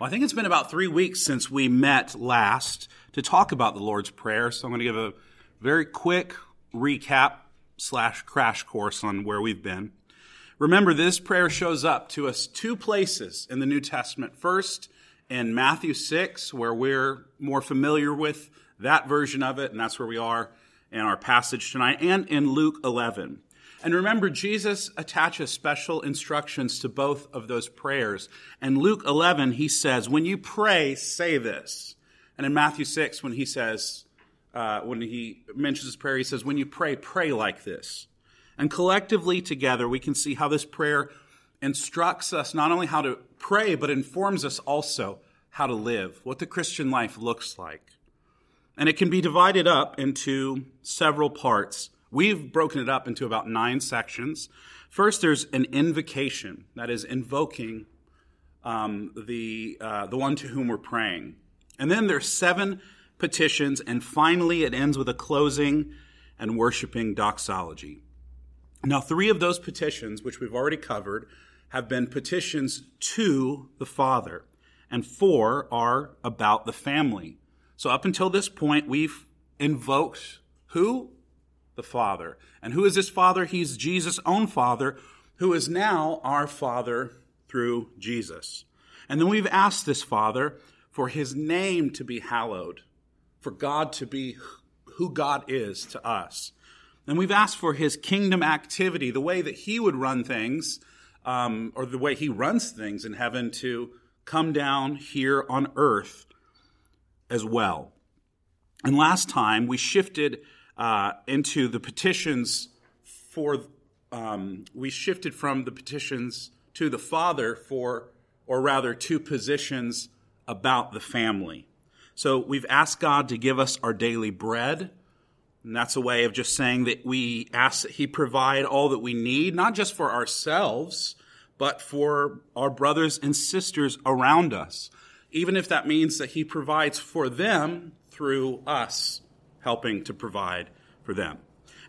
Well, I think it's been about three weeks since we met last to talk about the Lord's Prayer. So I'm going to give a very quick recap slash crash course on where we've been. Remember, this prayer shows up to us two places in the New Testament. First, in Matthew 6, where we're more familiar with that version of it, and that's where we are in our passage tonight, and in Luke 11. And remember, Jesus attaches special instructions to both of those prayers. And Luke 11, he says, when you pray, say this. And in Matthew 6, when he says, uh, when he mentions his prayer, he says, when you pray, pray like this. And collectively together, we can see how this prayer instructs us not only how to pray, but informs us also how to live, what the Christian life looks like. And it can be divided up into several parts. We've broken it up into about nine sections. First, there's an invocation, that is, invoking um, the, uh, the one to whom we're praying. And then there's seven petitions, and finally, it ends with a closing and worshiping doxology. Now, three of those petitions, which we've already covered, have been petitions to the Father, and four are about the family. So, up until this point, we've invoked who? The Father. And who is this Father? He's Jesus' own Father, who is now our Father through Jesus. And then we've asked this Father for his name to be hallowed, for God to be who God is to us. And we've asked for his kingdom activity, the way that he would run things, um, or the way he runs things in heaven, to come down here on earth as well. And last time we shifted uh, into the petitions for, um, we shifted from the petitions to the Father for, or rather, two positions about the family. So we've asked God to give us our daily bread. And that's a way of just saying that we ask that He provide all that we need, not just for ourselves, but for our brothers and sisters around us. Even if that means that He provides for them through us helping to provide for them.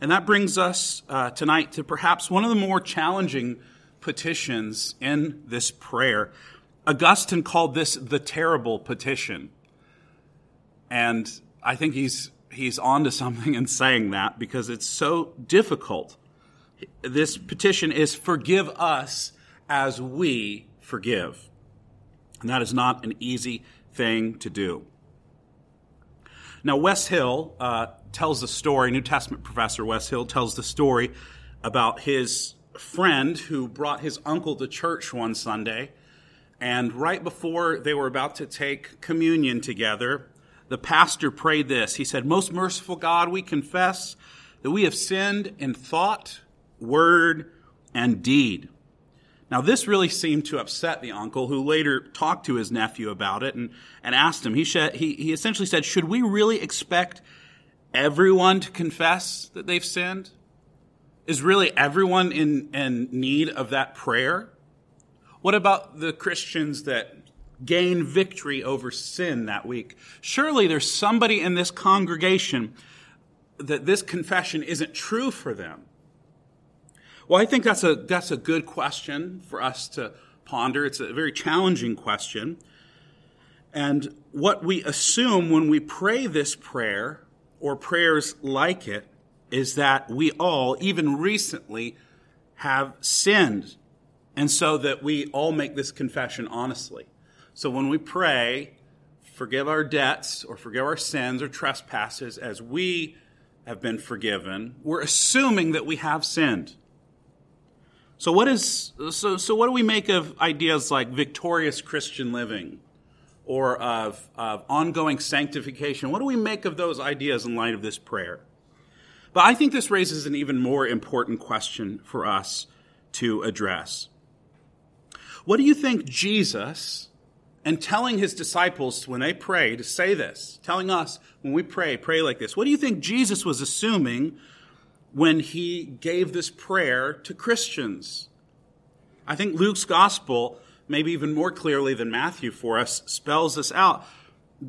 And that brings us uh, tonight to perhaps one of the more challenging petitions in this prayer. Augustine called this the terrible petition. And I think he's, he's onto something in saying that because it's so difficult. This petition is forgive us as we forgive. And that is not an easy thing to do. Now, Wes Hill uh, tells the story, New Testament professor Wes Hill tells the story about his friend who brought his uncle to church one Sunday. And right before they were about to take communion together, the pastor prayed this. He said, Most merciful God, we confess that we have sinned in thought, word, and deed. Now, this really seemed to upset the uncle, who later talked to his nephew about it and, and asked him. He, he, he essentially said, Should we really expect everyone to confess that they've sinned? Is really everyone in, in need of that prayer? What about the Christians that gain victory over sin that week? Surely there's somebody in this congregation that this confession isn't true for them. Well, I think that's a, that's a good question for us to ponder. It's a very challenging question. And what we assume when we pray this prayer or prayers like it is that we all, even recently, have sinned. And so that we all make this confession honestly. So when we pray, forgive our debts or forgive our sins or trespasses as we have been forgiven, we're assuming that we have sinned. So what is so so what do we make of ideas like victorious Christian living or of, of ongoing sanctification? What do we make of those ideas in light of this prayer? But I think this raises an even more important question for us to address. What do you think Jesus and telling his disciples when they pray to say this, telling us when we pray, pray like this, what do you think Jesus was assuming when he gave this prayer to Christians. I think Luke's gospel, maybe even more clearly than Matthew for us, spells this out.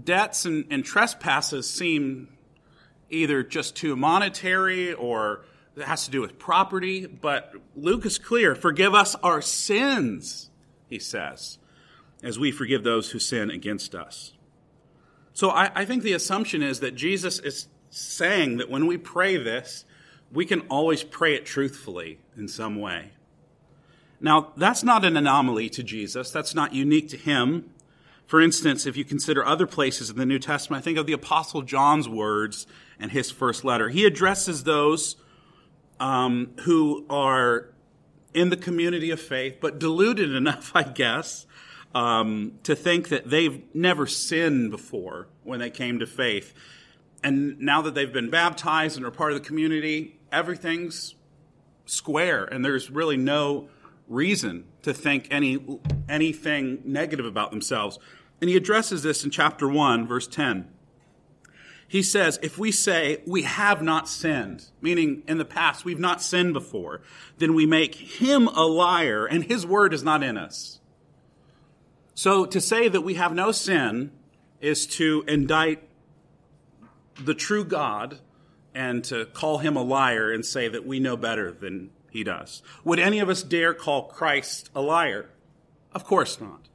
Debts and, and trespasses seem either just too monetary or it has to do with property, but Luke is clear. Forgive us our sins, he says. as we forgive those who sin against us. So I, I think the assumption is that Jesus is saying that when we pray this, we can always pray it truthfully in some way. Now, that's not an anomaly to Jesus. That's not unique to him. For instance, if you consider other places in the New Testament, I think of the Apostle John's words in his first letter. He addresses those um, who are in the community of faith, but deluded enough, I guess, um, to think that they've never sinned before when they came to faith. And now that they've been baptized and are part of the community, everything's square, and there's really no reason to think any anything negative about themselves. And he addresses this in chapter 1, verse 10. He says, if we say we have not sinned, meaning in the past we've not sinned before, then we make him a liar and his word is not in us. So to say that we have no sin is to indict the true God and to call him a liar and say that we know better than he does. Would any of us dare call Christ a liar? Of course not.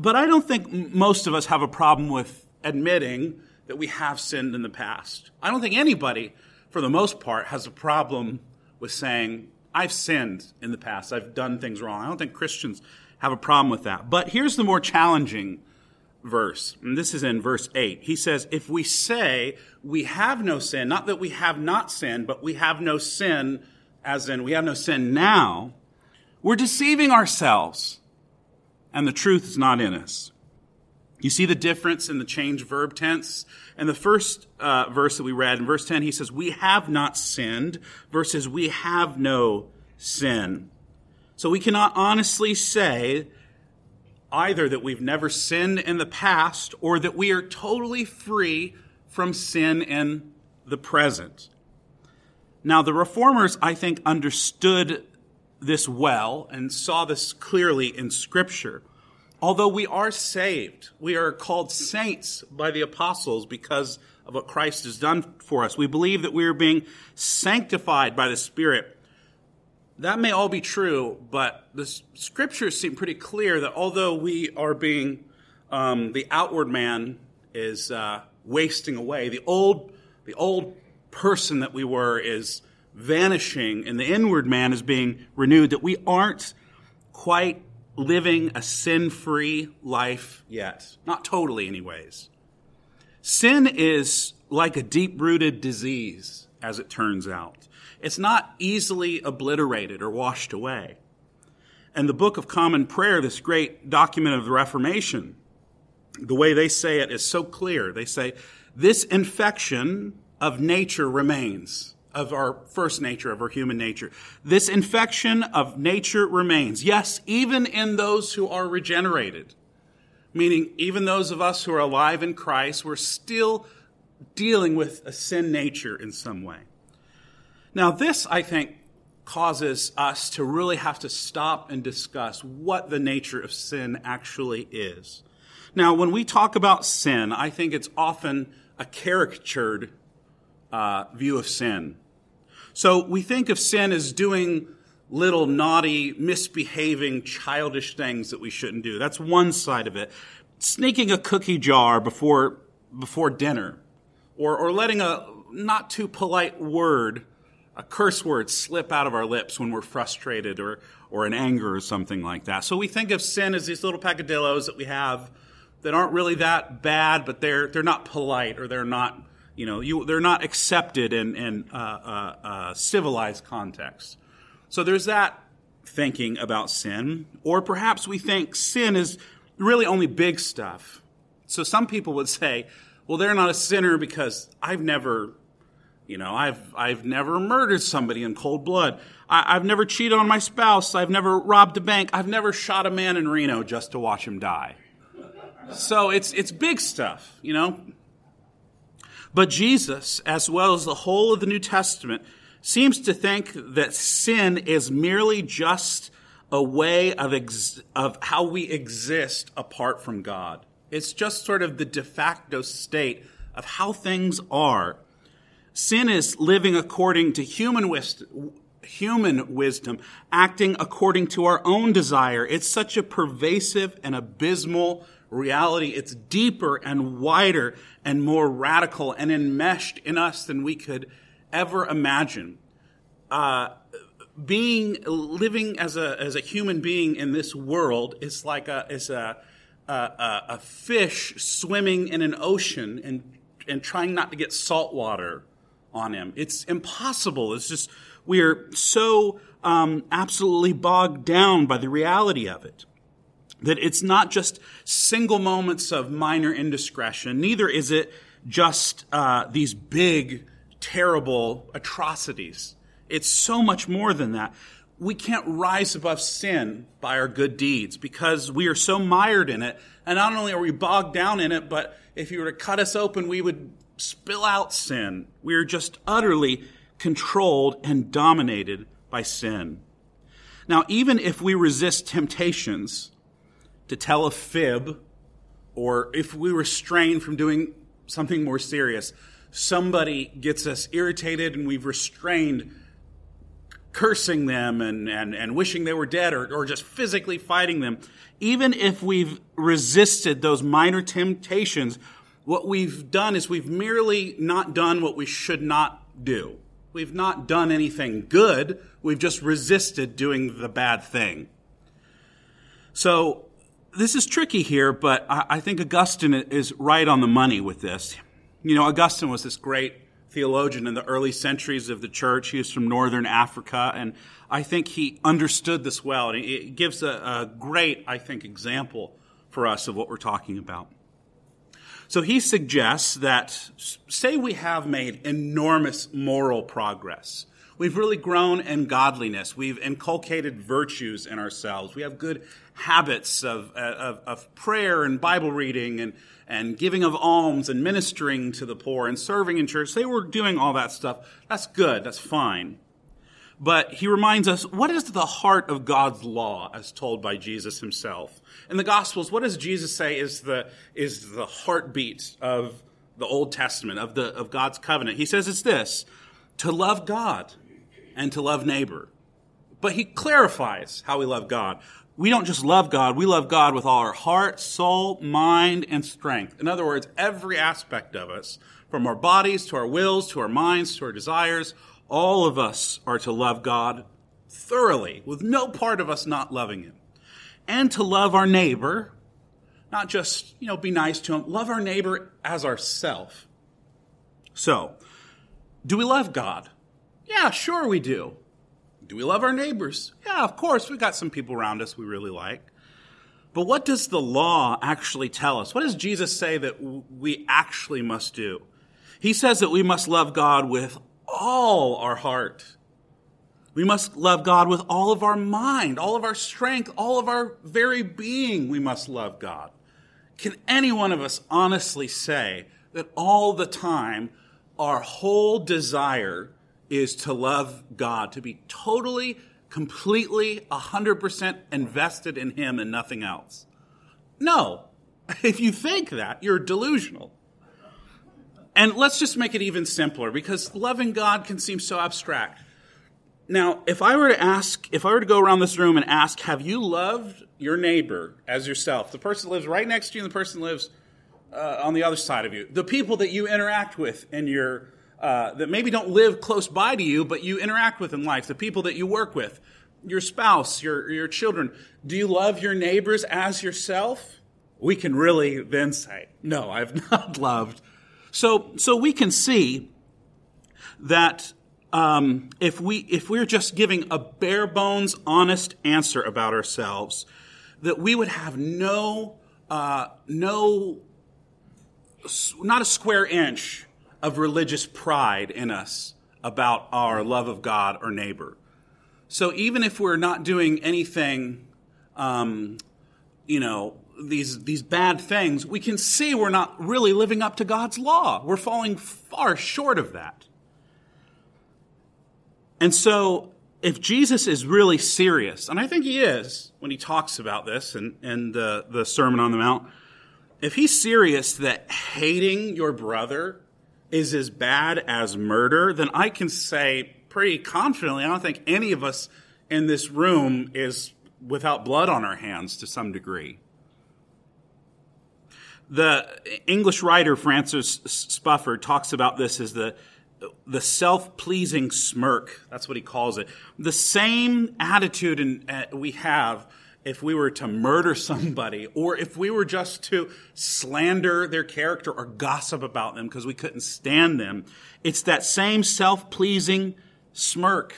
But I don't think most of us have a problem with admitting that we have sinned in the past. I don't think anybody, for the most part, has a problem with saying, I've sinned in the past. I've done things wrong. I don't think Christians have a problem with that. But here's the more challenging verse. And this is in verse 8. He says, If we say we have no sin, not that we have not sinned, but we have no sin, as in we have no sin now, we're deceiving ourselves and the truth is not in us. You see the difference in the change verb tense? In the first uh, verse that we read, in verse 10, he says, We have not sinned, versus we have no sin. So we cannot honestly say either that we've never sinned in the past or that we are totally free from sin in the present. Now, the reformers, I think, understood this well and saw this clearly in Scripture. Although we are saved, we are called saints by the apostles because of what Christ has done for us. We believe that we are being sanctified by the Spirit. That may all be true, but the scriptures seem pretty clear that although we are being, um, the outward man is uh, wasting away, the old, the old person that we were is vanishing, and the inward man is being renewed, that we aren't quite living a sin free life yet. Not totally, anyways. Sin is like a deep rooted disease, as it turns out. It's not easily obliterated or washed away. And the Book of Common Prayer, this great document of the Reformation, the way they say it is so clear. They say, This infection of nature remains of our first nature, of our human nature. This infection of nature remains. Yes, even in those who are regenerated, meaning even those of us who are alive in Christ, we're still dealing with a sin nature in some way. Now, this, I think, causes us to really have to stop and discuss what the nature of sin actually is. Now, when we talk about sin, I think it's often a caricatured uh, view of sin. So we think of sin as doing little naughty, misbehaving, childish things that we shouldn't do. That's one side of it. Sneaking a cookie jar before, before dinner, or, or letting a not too polite word, a curse word, slip out of our lips when we're frustrated or, or in anger or something like that. So we think of sin as these little peccadillos that we have that aren't really that bad, but they're, they're not polite or they're not you know, you, they're not accepted in, in uh, uh, uh, civilized context. So there's that thinking about sin. Or perhaps we think sin is really only big stuff. So some people would say, well, they're not a sinner because I've never, you know, I've, I've never murdered somebody in cold blood. I, I've never cheated on my spouse. I've never robbed a bank. I've never shot a man in Reno just to watch him die. So it's, it's big stuff, you know. But Jesus, as well as the whole of the New Testament, seems to think that sin is merely just a way of, ex- of how we exist apart from God. It's just sort of the de facto state of how things are. Sin is living according to human, wist- human wisdom, acting according to our own desire. It's such a pervasive and abysmal reality. It's deeper and wider and more radical and enmeshed in us than we could ever imagine. Uh, being living as a as a human being in this world is like a is a a, a fish swimming in an ocean and and trying not to get salt water on him. It's impossible. It's just we're so um, absolutely bogged down by the reality of it that it's not just single moments of minor indiscretion. Neither is it just uh, these big, terrible atrocities. It's so much more than that. We can't rise above sin by our good deeds because we are so mired in it. And not only are we bogged down in it, but if you were to cut us open, we would spill out sin. We are just utterly controlled and dominated by sin. Now, even if we resist temptations to tell a fib, or if we restrain from doing something more serious, somebody gets us irritated and we've restrained cursing them and, and, and wishing they were dead or, or just physically fighting them, even if we've resisted those minor temptations, what we've done is we've merely not done what we should not do. We've not done anything good. We've just resisted doing the bad thing. So this is tricky here, but I, think Augustine is right on the money with this. You know, Augustine was this great theologian in the early centuries of the church. He was from northern Africa, and I think he understood this well. And it gives a, a great, I think, example for us of what we're talking about. So he suggests that, say we have made enormous moral progress. We've really grown in godliness. We've inculcated virtues in ourselves. We have good habits of, uh, of, of prayer and Bible reading and, and giving of alms and ministering to the poor and serving in church. They were doing all that stuff. That's good. That's fine. But he reminds us, what is the heart of God's law as told by Jesus himself? In the Gospels, what does Jesus say is the, is the heartbeat of the Old Testament, of, the, of God's covenant? He says it's this, to love God and to love neighbor. But he clarifies how we love God. We don't just love God, we love God with all our heart, soul, mind, and strength. In other words, every aspect of us, from our bodies to our wills to our minds to our desires, all of us are to love God thoroughly, with no part of us not loving Him. And to love our neighbor, not just, you know, be nice to him, love our neighbor as ourself. So, do we love God? Yeah, sure we do. Do we love our neighbors? Yeah, of course. We've got some people around us we really like. But what does the law actually tell us? What does Jesus say that we actually must do? He says that we must love God with all our heart. We must love God with all of our mind, all of our strength, all of our very being. We must love God. Can any one of us honestly say that all the time our whole desire is to love God, to be totally, completely, 100% invested in Him and nothing else. No. If you think that, you're delusional. And let's just make it even simpler because loving God can seem so abstract. Now, if I were to ask, if I were to go around this room and ask, have you loved your neighbor as yourself? The person lives right next to you and the person lives uh, on the other side of you. The people that you interact with in your uh, that maybe don't live close by to you, but you interact with in life, the people that you work with, your spouse, your, your children. Do you love your neighbors as yourself? We can really then say, no, I've not loved. So, so we can see that um, if we if we're just giving a bare bones, honest answer about ourselves, that we would have no uh, no not a square inch of religious pride in us about our love of God or neighbor. So even if we're not doing anything, um, you know, these these bad things, we can see we're not really living up to God's law. We're falling far short of that. And so, if Jesus is really serious, and I think he is when he talks about this and, in the, the Sermon on the Mount, if he's serious that hating your brother is as bad as murder, then I can say pretty confidently, I don't think any of us in this room is without blood on our hands to some degree. The English writer Francis Spufford talks about this as the the self-pleasing smirk. That's what he calls it. The same attitude in, uh, we have if we were to murder somebody or if we were just to slander their character or gossip about them because we couldn't stand them. It's that same self-pleasing smirk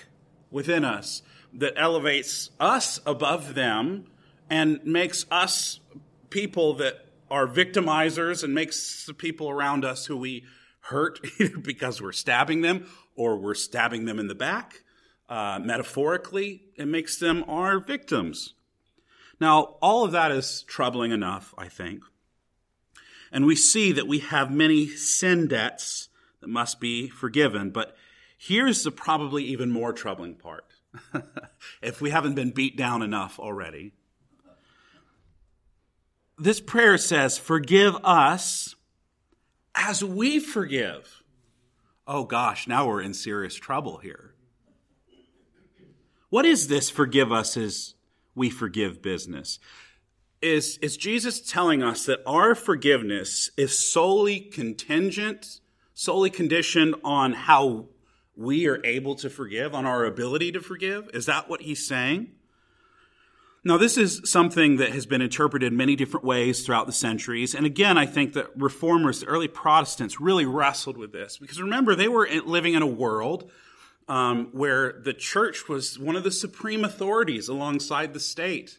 within us that elevates us above them and makes us people that are victimizers and makes the people around us who we hurt because we're stabbing them or we're stabbing them in the back. Uh, metaphorically, it makes them our victims. Now, all of that is troubling enough, I think. And we see that we have many sin debts that must be forgiven. But here's the probably even more troubling part. if we haven't been beat down enough already. This prayer says, Forgive us as we forgive. Oh gosh, now we're in serious trouble here. What is this forgive us as we forgive business? Is, is Jesus telling us that our forgiveness is solely contingent, solely conditioned on how we are able to forgive, on our ability to forgive? Is that what he's saying? Now, this is something that has been interpreted many different ways throughout the centuries. And again, I think that reformers, the early Protestants, really wrestled with this because remember, they were living in a world um, where the church was one of the supreme authorities alongside the state.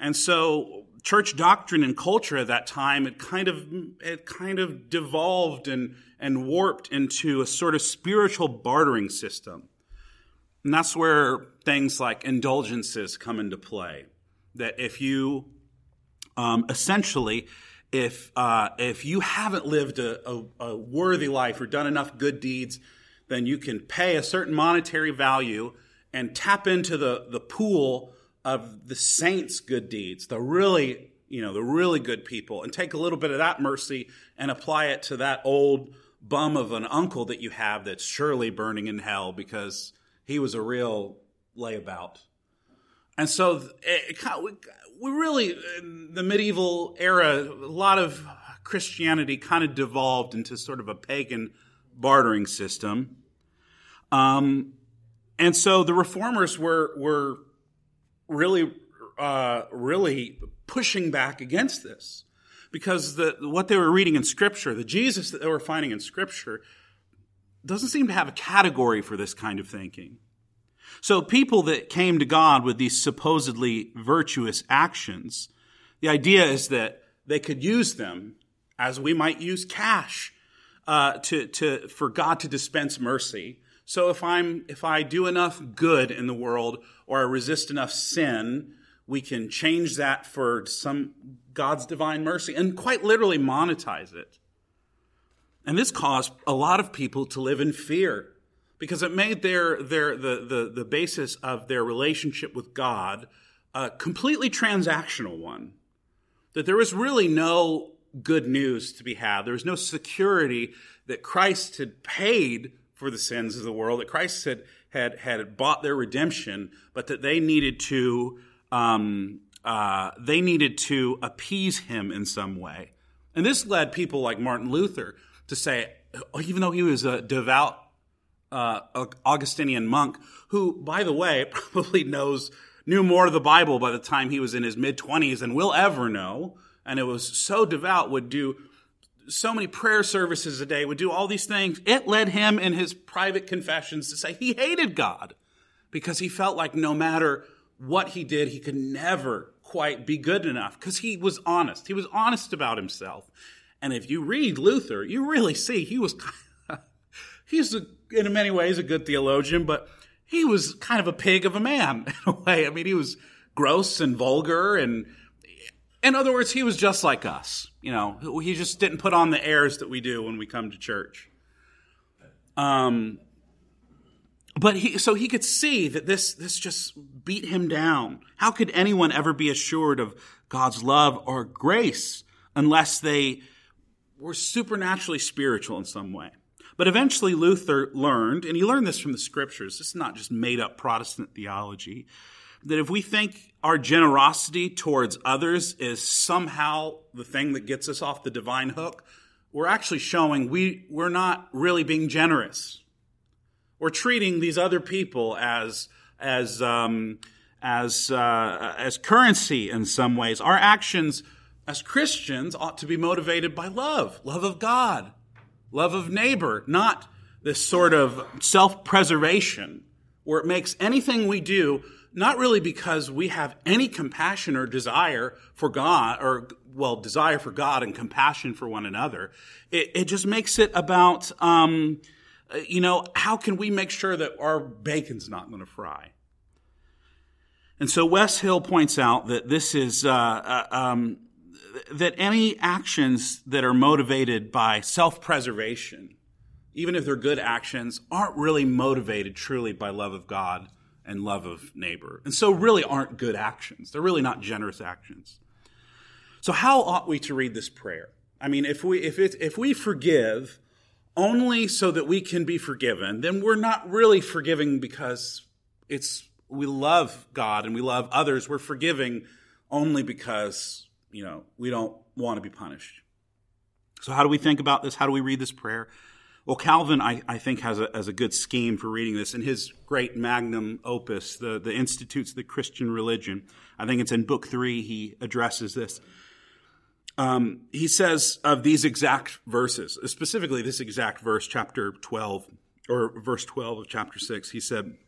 And so church doctrine and culture at that time, it kind of, it kind of devolved and, and warped into a sort of spiritual bartering system. And that's where things like indulgences come into play. That if you, um, essentially, if uh, if you haven't lived a, a, a, worthy life or done enough good deeds, then you can pay a certain monetary value and tap into the the pool of the saints' good deeds, the really you know the really good people, and take a little bit of that mercy and apply it to that old bum of an uncle that you have that's surely burning in hell because he was a real layabout. And so it, it, we really, in the medieval era, a lot of Christianity kind of devolved into sort of a pagan bartering system. Um, and so the reformers were, were really, uh, really pushing back against this because the, what they were reading in Scripture, the Jesus that they were finding in Scripture, doesn't seem to have a category for this kind of thinking. So people that came to God with these supposedly virtuous actions, the idea is that they could use them as we might use cash uh, to, to, for God to dispense mercy. So if I'm if I do enough good in the world or I resist enough sin, we can change that for some God's divine mercy and quite literally monetize it. And this caused a lot of people to live in fear because it made their, their, the, the, the basis of their relationship with God a completely transactional one. That there was really no good news to be had. There was no security that Christ had paid for the sins of the world, that Christ had, had, had bought their redemption, but that they needed to, um, uh, they needed to appease him in some way. And this led people like Martin Luther to say, even though he was a devout uh, Augustinian monk, who, by the way, probably knows knew more of the Bible by the time he was in his mid twenties than we'll ever know, and it was so devout, would do so many prayer services a day, would do all these things. It led him in his private confessions to say he hated God because he felt like no matter what he did, he could never quite be good enough because he was honest. He was honest about himself. And if you read Luther, you really see he was he's a, in many ways a good theologian, but he was kind of a pig of a man in a way. I mean, he was gross and vulgar and in other words, he was just like us. You know, he just didn't put on the airs that we do when we come to church. Um, but he, so he could see that this, this just beat him down. How could anyone ever be assured of God's love or grace unless they were supernaturally spiritual in some way? But eventually Luther learned, and he learned this from the scriptures, this is not just made up Protestant theology, that if we think our generosity towards others is somehow the thing that gets us off the divine hook, we're actually showing we, we're not really being generous. We're treating these other people as, as, um, as, uh, as currency in some ways. Our actions as Christians ought to be motivated by love, love of God, love of neighbor, not this sort of self-preservation where it makes anything we do not really because we have any compassion or desire for God, or, well, desire for God and compassion for one another. It, it just makes it about, um, you know, how can we make sure that our bacon's not going to fry? And so Wes Hill points out that this is, uh, uh, um, that any actions that are motivated by self-preservation, even if they're good actions, aren't really motivated truly by love of God and love of neighbor. And so really aren't good actions. They're really not generous actions. So how ought we to read this prayer? I mean, if we, if it, if we forgive only so that we can be forgiven, then we're not really forgiving because it's, we love God and we love others. We're forgiving only because, you know, we don't want to be punished. So how do we think about this? How do we read this prayer? Well, Calvin, I, I think, has a, has a good scheme for reading this in his great magnum opus, the, the Institutes of the Christian Religion. I think it's in book three, he addresses this. Um, he says of these exact verses, specifically this exact verse, chapter 12, or verse 12 of chapter 6, he said,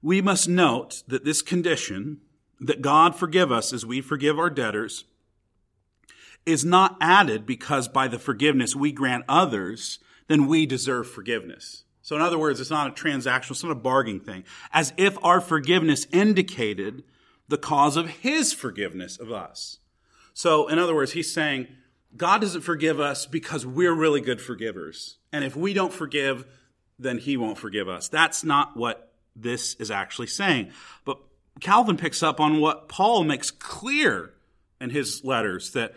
We must note that this condition, that God forgive us as we forgive our debtors, is not added because by the forgiveness we grant others, then we deserve forgiveness. So in other words, it's not a transactional, it's not a bargaining thing. As if our forgiveness indicated the cause of his forgiveness of us. So in other words, he's saying, God doesn't forgive us because we're really good forgivers. And if we don't forgive, then he won't forgive us. That's not what this is actually saying. But Calvin picks up on what Paul makes clear in his letters that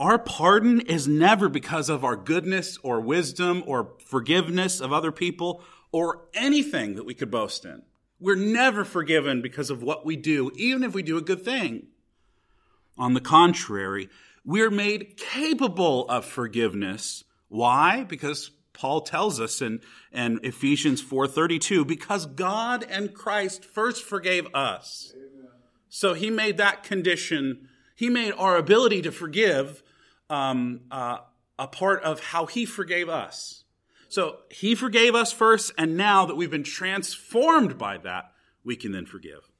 our pardon is never because of our goodness or wisdom or forgiveness of other people or anything that we could boast in. We're never forgiven because of what we do, even if we do a good thing. On the contrary, we're made capable of forgiveness. Why? Because Paul tells us in, in Ephesians 4:32, because God and Christ first forgave us. Amen. So he made that condition he made our ability to forgive um, uh, a part of how He forgave us. So He forgave us first, and now that we've been transformed by that, we can then forgive.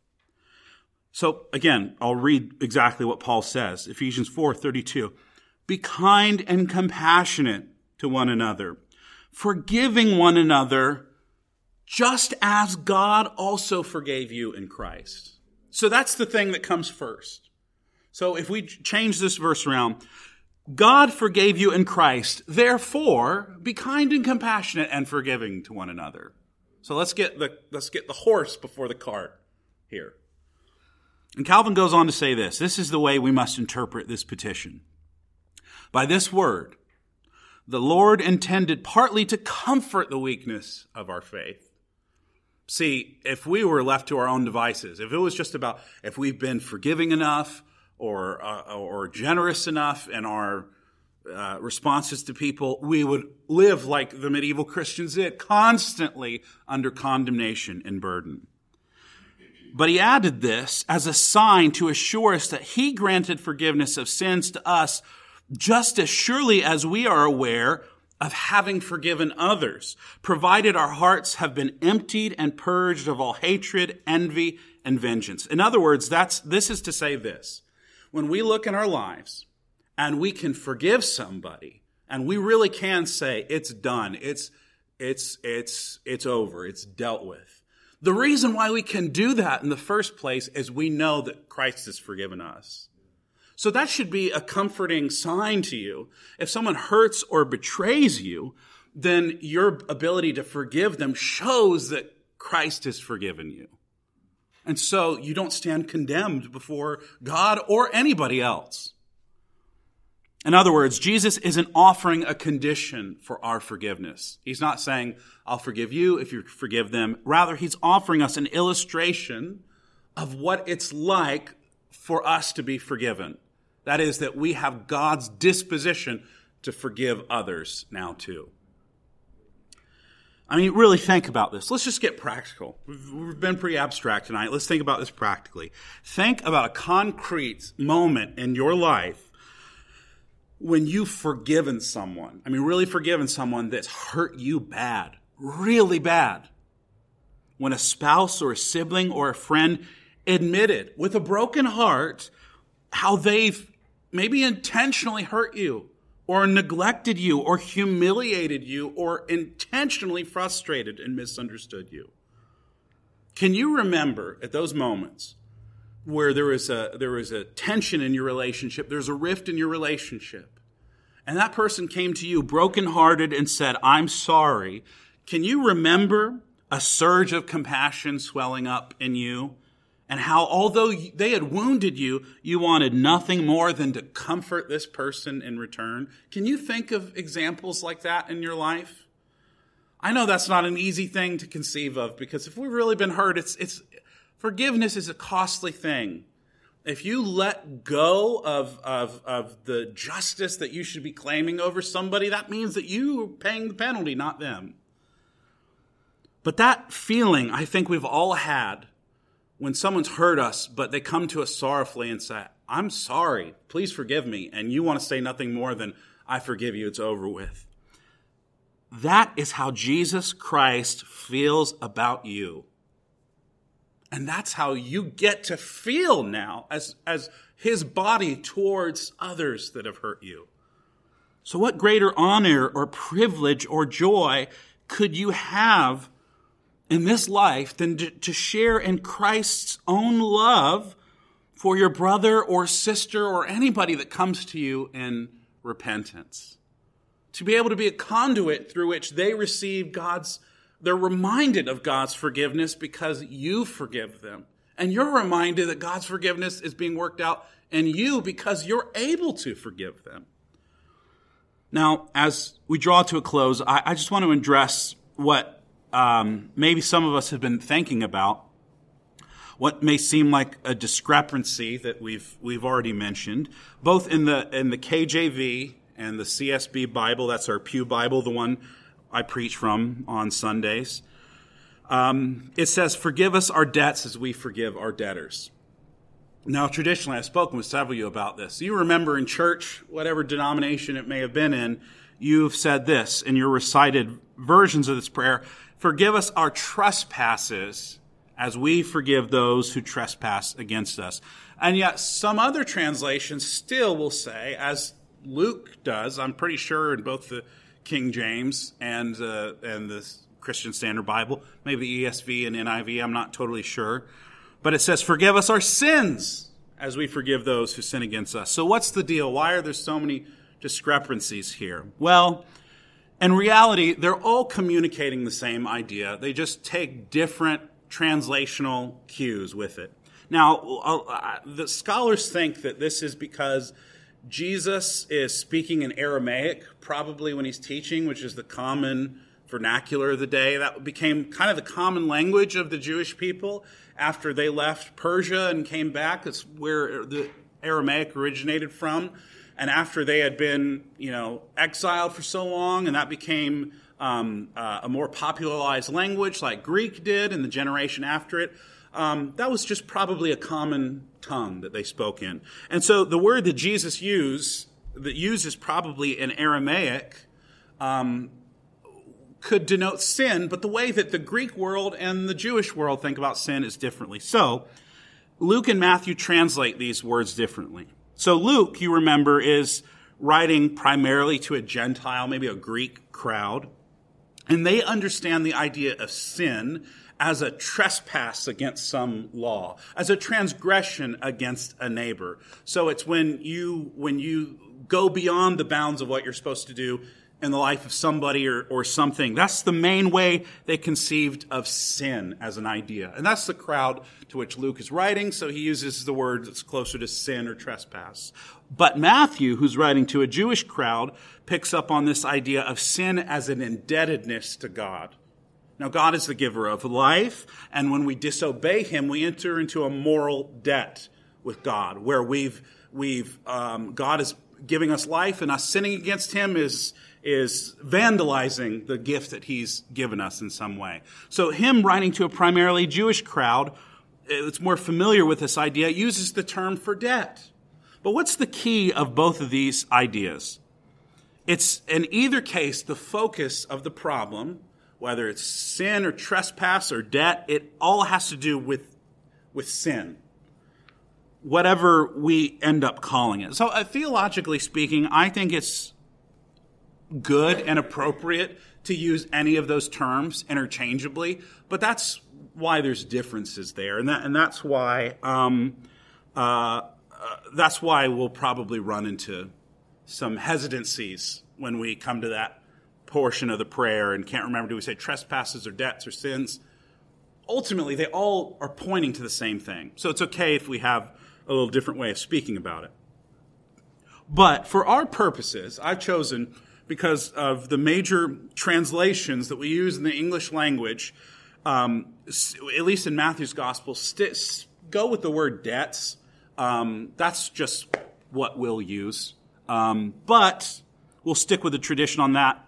So again, I'll read exactly what Paul says. Ephesians 4 32. Be kind and compassionate to one another, forgiving one another, just as God also forgave you in Christ. So that's the thing that comes first. So if we change this verse around, God forgave you in Christ. Therefore, be kind and compassionate and forgiving to one another. So let's get the, let's get the horse before the cart here. And Calvin goes on to say this. This is the way we must interpret this petition. By this word, the Lord intended partly to comfort the weakness of our faith. See, if we were left to our own devices, if it was just about if we've been forgiving enough, or, uh, or generous enough in our uh, responses to people, we would live like the medieval Christians did, constantly under condemnation and burden. But he added this as a sign to assure us that he granted forgiveness of sins to us just as surely as we are aware of having forgiven others, provided our hearts have been emptied and purged of all hatred, envy, and vengeance. In other words, that's, this is to say this when we look in our lives and we can forgive somebody and we really can say it's done, it's, it's, it's, it's over, it's dealt with. The reason why we can do that in the first place is we know that Christ has forgiven us. So that should be a comforting sign to you. If someone hurts or betrays you, then your ability to forgive them shows that Christ has forgiven you. And so you don't stand condemned before God or anybody else. In other words, Jesus isn't offering a condition for our forgiveness. He's not saying, I'll forgive you if you forgive them. Rather, he's offering us an illustration of what it's like for us to be forgiven. That is, that we have God's disposition to forgive others now too. I mean, really think about this. Let's just get practical. We've been pretty abstract tonight. Let's think about this practically. Think about a concrete moment in your life when you've forgiven someone. I mean, really forgiven someone that's hurt you bad, really bad. When a spouse or a sibling or a friend admitted with a broken heart how they've maybe intentionally hurt you or neglected you or humiliated you or intentionally frustrated and misunderstood you. Can you remember at those moments where there is a there was a tension in your relationship, there's a rift in your relationship, and that person came to you brokenhearted and said, "I'm sorry." Can you remember a surge of compassion swelling up in you and how although they had wounded you, you wanted nothing more than to comfort this person in return. Can you think of examples like that in your life? I know that's not an easy thing to conceive of because if we've really been hurt, it's, it's, forgiveness is a costly thing. If you let go of, of, of the justice that you should be claiming over somebody, that means that you are paying the penalty, not them. But that feeling I think we've all had when someone's hurt us, but they come to us sorrowfully and say, I'm sorry, please forgive me, and you want to say nothing more than, I forgive you, it's over with. That is how Jesus Christ feels about you. And that's how you get to feel now as, as his body towards others that have hurt you. So, what greater honor or privilege or joy could you have in this life than to, share in Christ's own love for your brother or sister or anybody that comes to you in repentance. To be able to be a conduit through which they receive God's, they're reminded of God's forgiveness because you forgive them. And you're reminded that God's forgiveness is being worked out in you because you're able to forgive them. Now, as we draw to a close, I, I just want to address what um, maybe some of us have been thinking about what may seem like a discrepancy that we've we've already mentioned, both in the in the KJV and the CSB Bible. That's our Pew Bible, the one I preach from on Sundays. Um, it says, "Forgive us our debts as we forgive our debtors." Now, traditionally, I've spoken with several of you about this. You remember in church, whatever denomination it may have been in, you've said this in your recited versions of this prayer Forgive us our trespasses as we forgive those who trespass against us. And yet, some other translations still will say, as Luke does, I'm pretty sure in both the King James and, uh, and the Christian Standard Bible, maybe the ESV and NIV, I'm not totally sure. But it says, Forgive us our sins as we forgive those who sin against us. So, what's the deal? Why are there so many discrepancies here? Well, in reality, they're all communicating the same idea. They just take different translational cues with it. Now, uh, the scholars think that this is because Jesus is speaking in Aramaic, probably when he's teaching, which is the common vernacular of the day. That became kind of the common language of the Jewish people after they left Persia and came back. It's where the Aramaic originated from and after they had been, you know, exiled for so long, and that became um, uh, a more popularized language like Greek did in the generation after it, um, that was just probably a common tongue that they spoke in. And so the word that Jesus used, that uses probably in Aramaic, um, could denote sin, but the way that the Greek world and the Jewish world think about sin is differently. So Luke and Matthew translate these words differently. So Luke, you remember, is writing primarily to a Gentile, maybe a Greek crowd. And they understand the idea of sin as a trespass against some law, as a transgression against a neighbor. So it's when you, when you go beyond the bounds of what you're supposed to do in the life of somebody or, or something. That's the main way they conceived of sin as an idea. And that's the crowd to which Luke is writing, so he uses the word that's closer to sin or trespass. But Matthew, who's writing to a Jewish crowd, picks up on this idea of sin as an indebtedness to God. Now, God is the giver of life, and when we disobey Him, we enter into a moral debt with God, where we've, we've, um, God is giving us life, and us sinning against Him is, is vandalizing the gift that He's given us in some way. So, him writing to a primarily Jewish crowd, it's more familiar with this idea, uses the term for debt. But what's the key of both of these ideas? It's in either case the focus of the problem, whether it's sin or trespass or debt, it all has to do with, with sin. Whatever we end up calling it. So, uh, theologically speaking, I think it's good and appropriate to use any of those terms interchangeably, but that's why there's differences there, and that and that's why um, uh, uh, that's why we'll probably run into some hesitancies when we come to that portion of the prayer and can't remember do we say trespasses or debts or sins? Ultimately they all are pointing to the same thing. So it's okay if we have a little different way of speaking about it. But for our purposes i've chosen because of the major translations that we use in the english language um, at least in matthew's gospel st- go with the word debts um, that's just what we'll use. Um, but we'll stick with the tradition on that.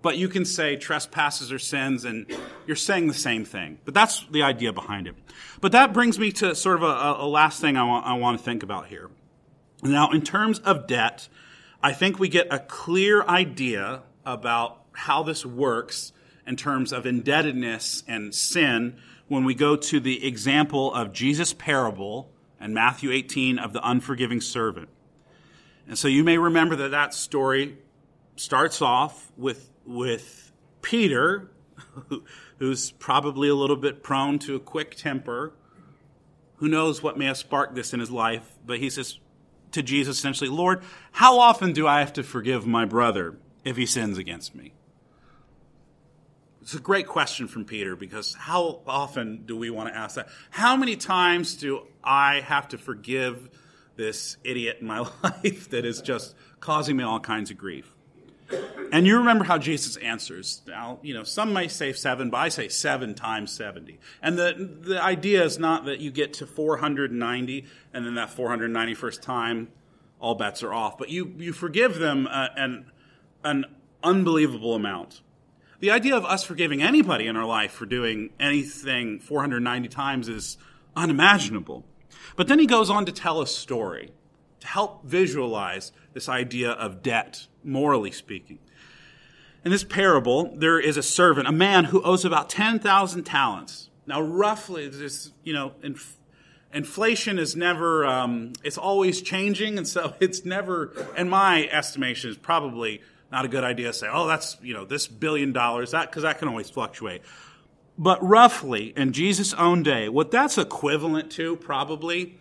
But you can say trespasses or sins, and you're saying the same thing. But that's the idea behind it. But that brings me to sort of a, a last thing I want, I want to think about here. Now, in terms of debt, I think we get a clear idea about how this works in terms of indebtedness and sin when we go to the example of Jesus' parable and Matthew 18 of the unforgiving servant. And so you may remember that that story starts off with, with Peter, who's probably a little bit prone to a quick temper. Who knows what may have sparked this in his life? But he says to Jesus essentially, Lord, how often do I have to forgive my brother if he sins against me? It's a great question from Peter because how often do we want to ask that? How many times do I have to forgive this idiot in my life that is just causing me all kinds of grief? And you remember how Jesus answers. Now, you know, some may say seven, but I say seven times 70. And the, the idea is not that you get to 490 and then that 491st time, all bets are off, but you, you forgive them uh, an, an unbelievable amount. The idea of us forgiving anybody in our life for doing anything 490 times is unimaginable. But then he goes on to tell a story to help visualize this idea of debt, morally speaking. In this parable, there is a servant, a man who owes about 10,000 talents. Now, roughly, this, you know, inf- inflation is never, um, it's always changing. And so it's never, in my estimation, is probably not a good idea to say, oh, that's, you know, this billion dollars, that, because that can always fluctuate. But roughly, in Jesus' own day, what that's equivalent to, probably,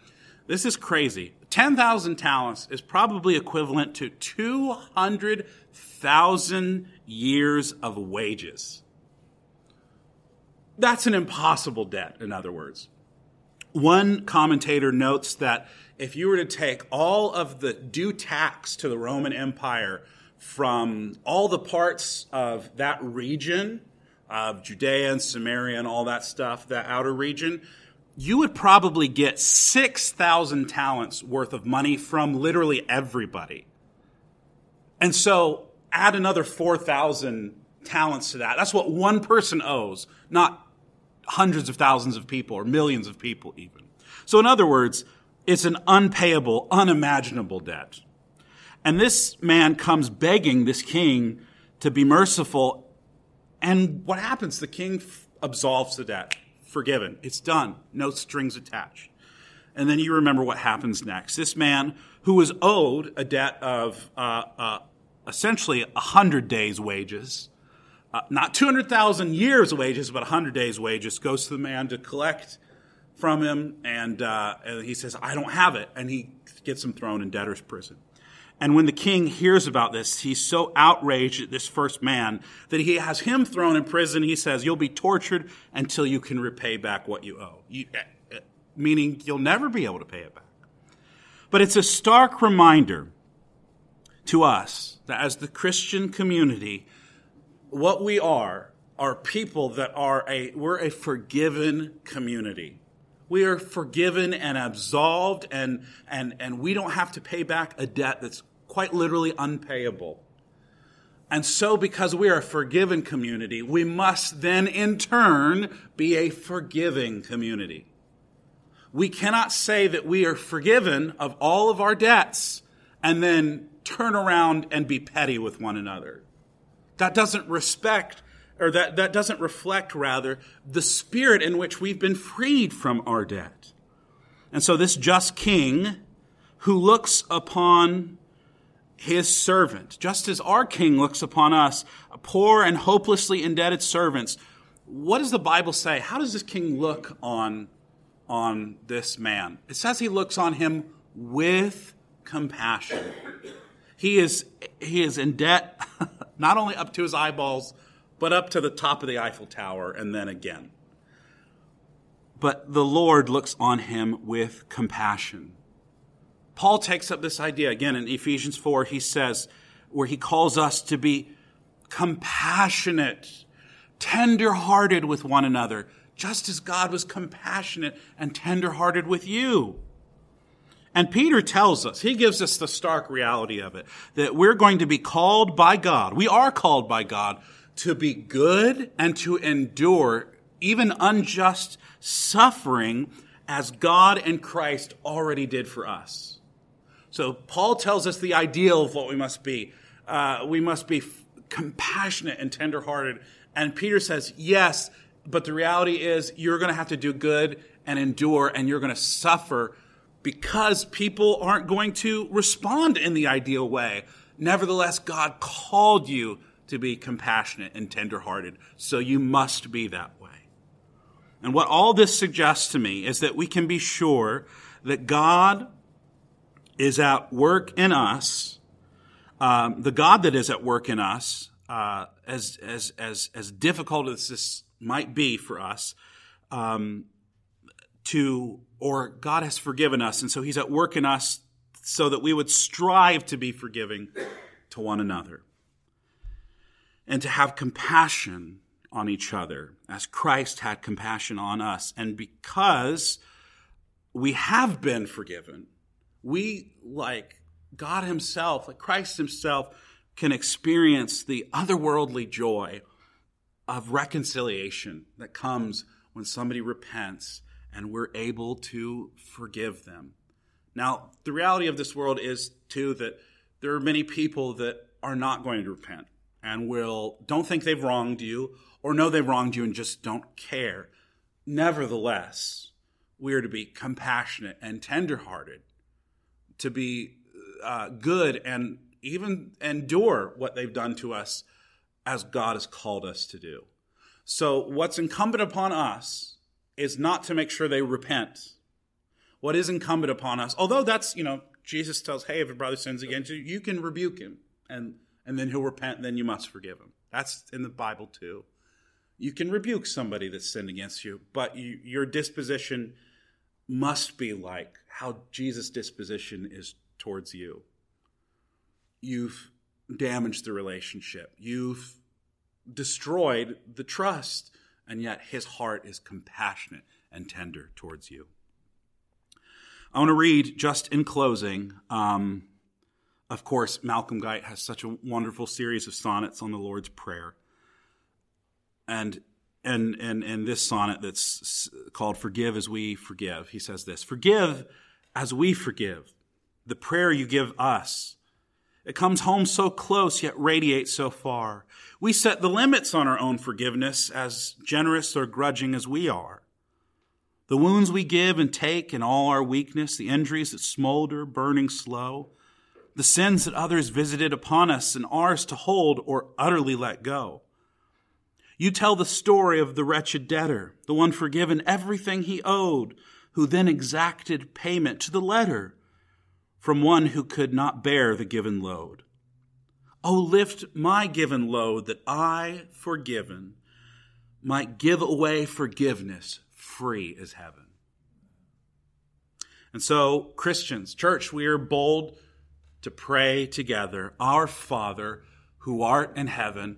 this is crazy. 10,000 talents is probably equivalent to 200,000 years of wages. That's an impossible debt, in other words. One commentator notes that if you were to take all of the due tax to the Roman Empire from all the parts of that region, of Judea and Samaria and all that stuff, that outer region, you would probably get 6,000 talents worth of money from literally everybody. And so add another 4,000 talents to that. That's what one person owes, not hundreds of thousands of people or millions of people even. So in other words, it's an unpayable, unimaginable debt. And this man comes begging this king to be merciful. And what happens? The king absolves the debt. Forgiven. It's done. No strings attached. And then you remember what happens next. This man who was owed a debt of uh, uh, essentially 100 days' wages, uh, not 200,000 years' wages, but 100 days' wages, goes to the man to collect from him. And, uh, and he says, I don't have it. And he gets him thrown in debtor's prison. And when the king hears about this, he's so outraged at this first man that he has him thrown in prison. He says, You'll be tortured until you can repay back what you owe. You, uh, uh, meaning you'll never be able to pay it back. But it's a stark reminder to us that as the Christian community, what we are are people that are a, we're a forgiven community. We are forgiven and absolved and, and, and we don't have to pay back a debt that's quite literally unpayable. And so, because we are a forgiven community, we must then in turn be a forgiving community. We cannot say that we are forgiven of all of our debts and then turn around and be petty with one another. That doesn't respect, or that, that doesn't reflect, rather, the spirit in which we've been freed from our debt. And so, this just king who looks upon his servant, just as our king looks upon us, poor and hopelessly indebted servants. What does the Bible say? How does this king look on, on this man? It says he looks on him with compassion. He is, he is in debt, not only up to his eyeballs, but up to the top of the Eiffel Tower and then again. But the Lord looks on him with compassion. Paul takes up this idea again in Ephesians 4. He says, where he calls us to be compassionate, tender-hearted with one another, just as God was compassionate and tender-hearted with you. And Peter tells us, he gives us the stark reality of it, that we're going to be called by God. We are called by God to be good and to endure even unjust suffering as God and Christ already did for us. So Paul tells us the ideal of what we must be. Uh, we must be f- compassionate and tenderhearted. And Peter says, yes, but the reality is you're going to have to do good and endure and you're going to suffer because people aren't going to respond in the ideal way. Nevertheless, God called you to be compassionate and tenderhearted, so you must be that way. And what all this suggests to me is that we can be sure that God is at work in us, um, the God that is at work in us, uh, as, as, as, as difficult as this might be for us, um, to, or God has forgiven us, and so He's at work in us so that we would strive to be forgiving to one another and to have compassion on each other as Christ had compassion on us. And because we have been forgiven, we, like God Himself, like Christ Himself, can experience the otherworldly joy of reconciliation that comes when somebody repents and we're able to forgive them. Now, the reality of this world is, too, that there are many people that are not going to repent and will don't think they've wronged you or know they've wronged you and just don't care. Nevertheless, we are to be compassionate and tenderhearted to be uh, good and even endure what they've done to us as God has called us to do. So, what's incumbent upon us is not to make sure they repent. What is incumbent upon us, although that's, you know, Jesus tells, hey, if a brother sins against you, you can rebuke him and, and then he'll repent and then you must forgive him. That's in the Bible too. You can rebuke somebody that's sinned against you, but you, your disposition must be like how Jesus' disposition is towards you. You've damaged the relationship. You've destroyed the trust, and yet his heart is compassionate and tender towards you. I want to read just in closing. Um, of course, Malcolm Guite has such a wonderful series of sonnets on the Lord's Prayer. And and and and this sonnet that's called "Forgive as We Forgive." He says this: "Forgive as we forgive." The prayer you give us. It comes home so close, yet radiates so far. We set the limits on our own forgiveness, as generous or grudging as we are. The wounds we give and take in all our weakness, the injuries that smolder, burning slow, the sins that others visited upon us and ours to hold or utterly let go. You tell the story of the wretched debtor, the one forgiven everything he owed, who then exacted payment to the letter from one who could not bear the given load. Oh, lift my given load that I, forgiven, might give away forgiveness free as heaven. And so, Christians, church, we are bold to pray together Our Father, who art in heaven,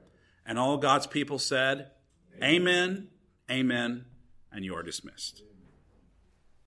And all God's people said, Amen, Amen, and you are dismissed.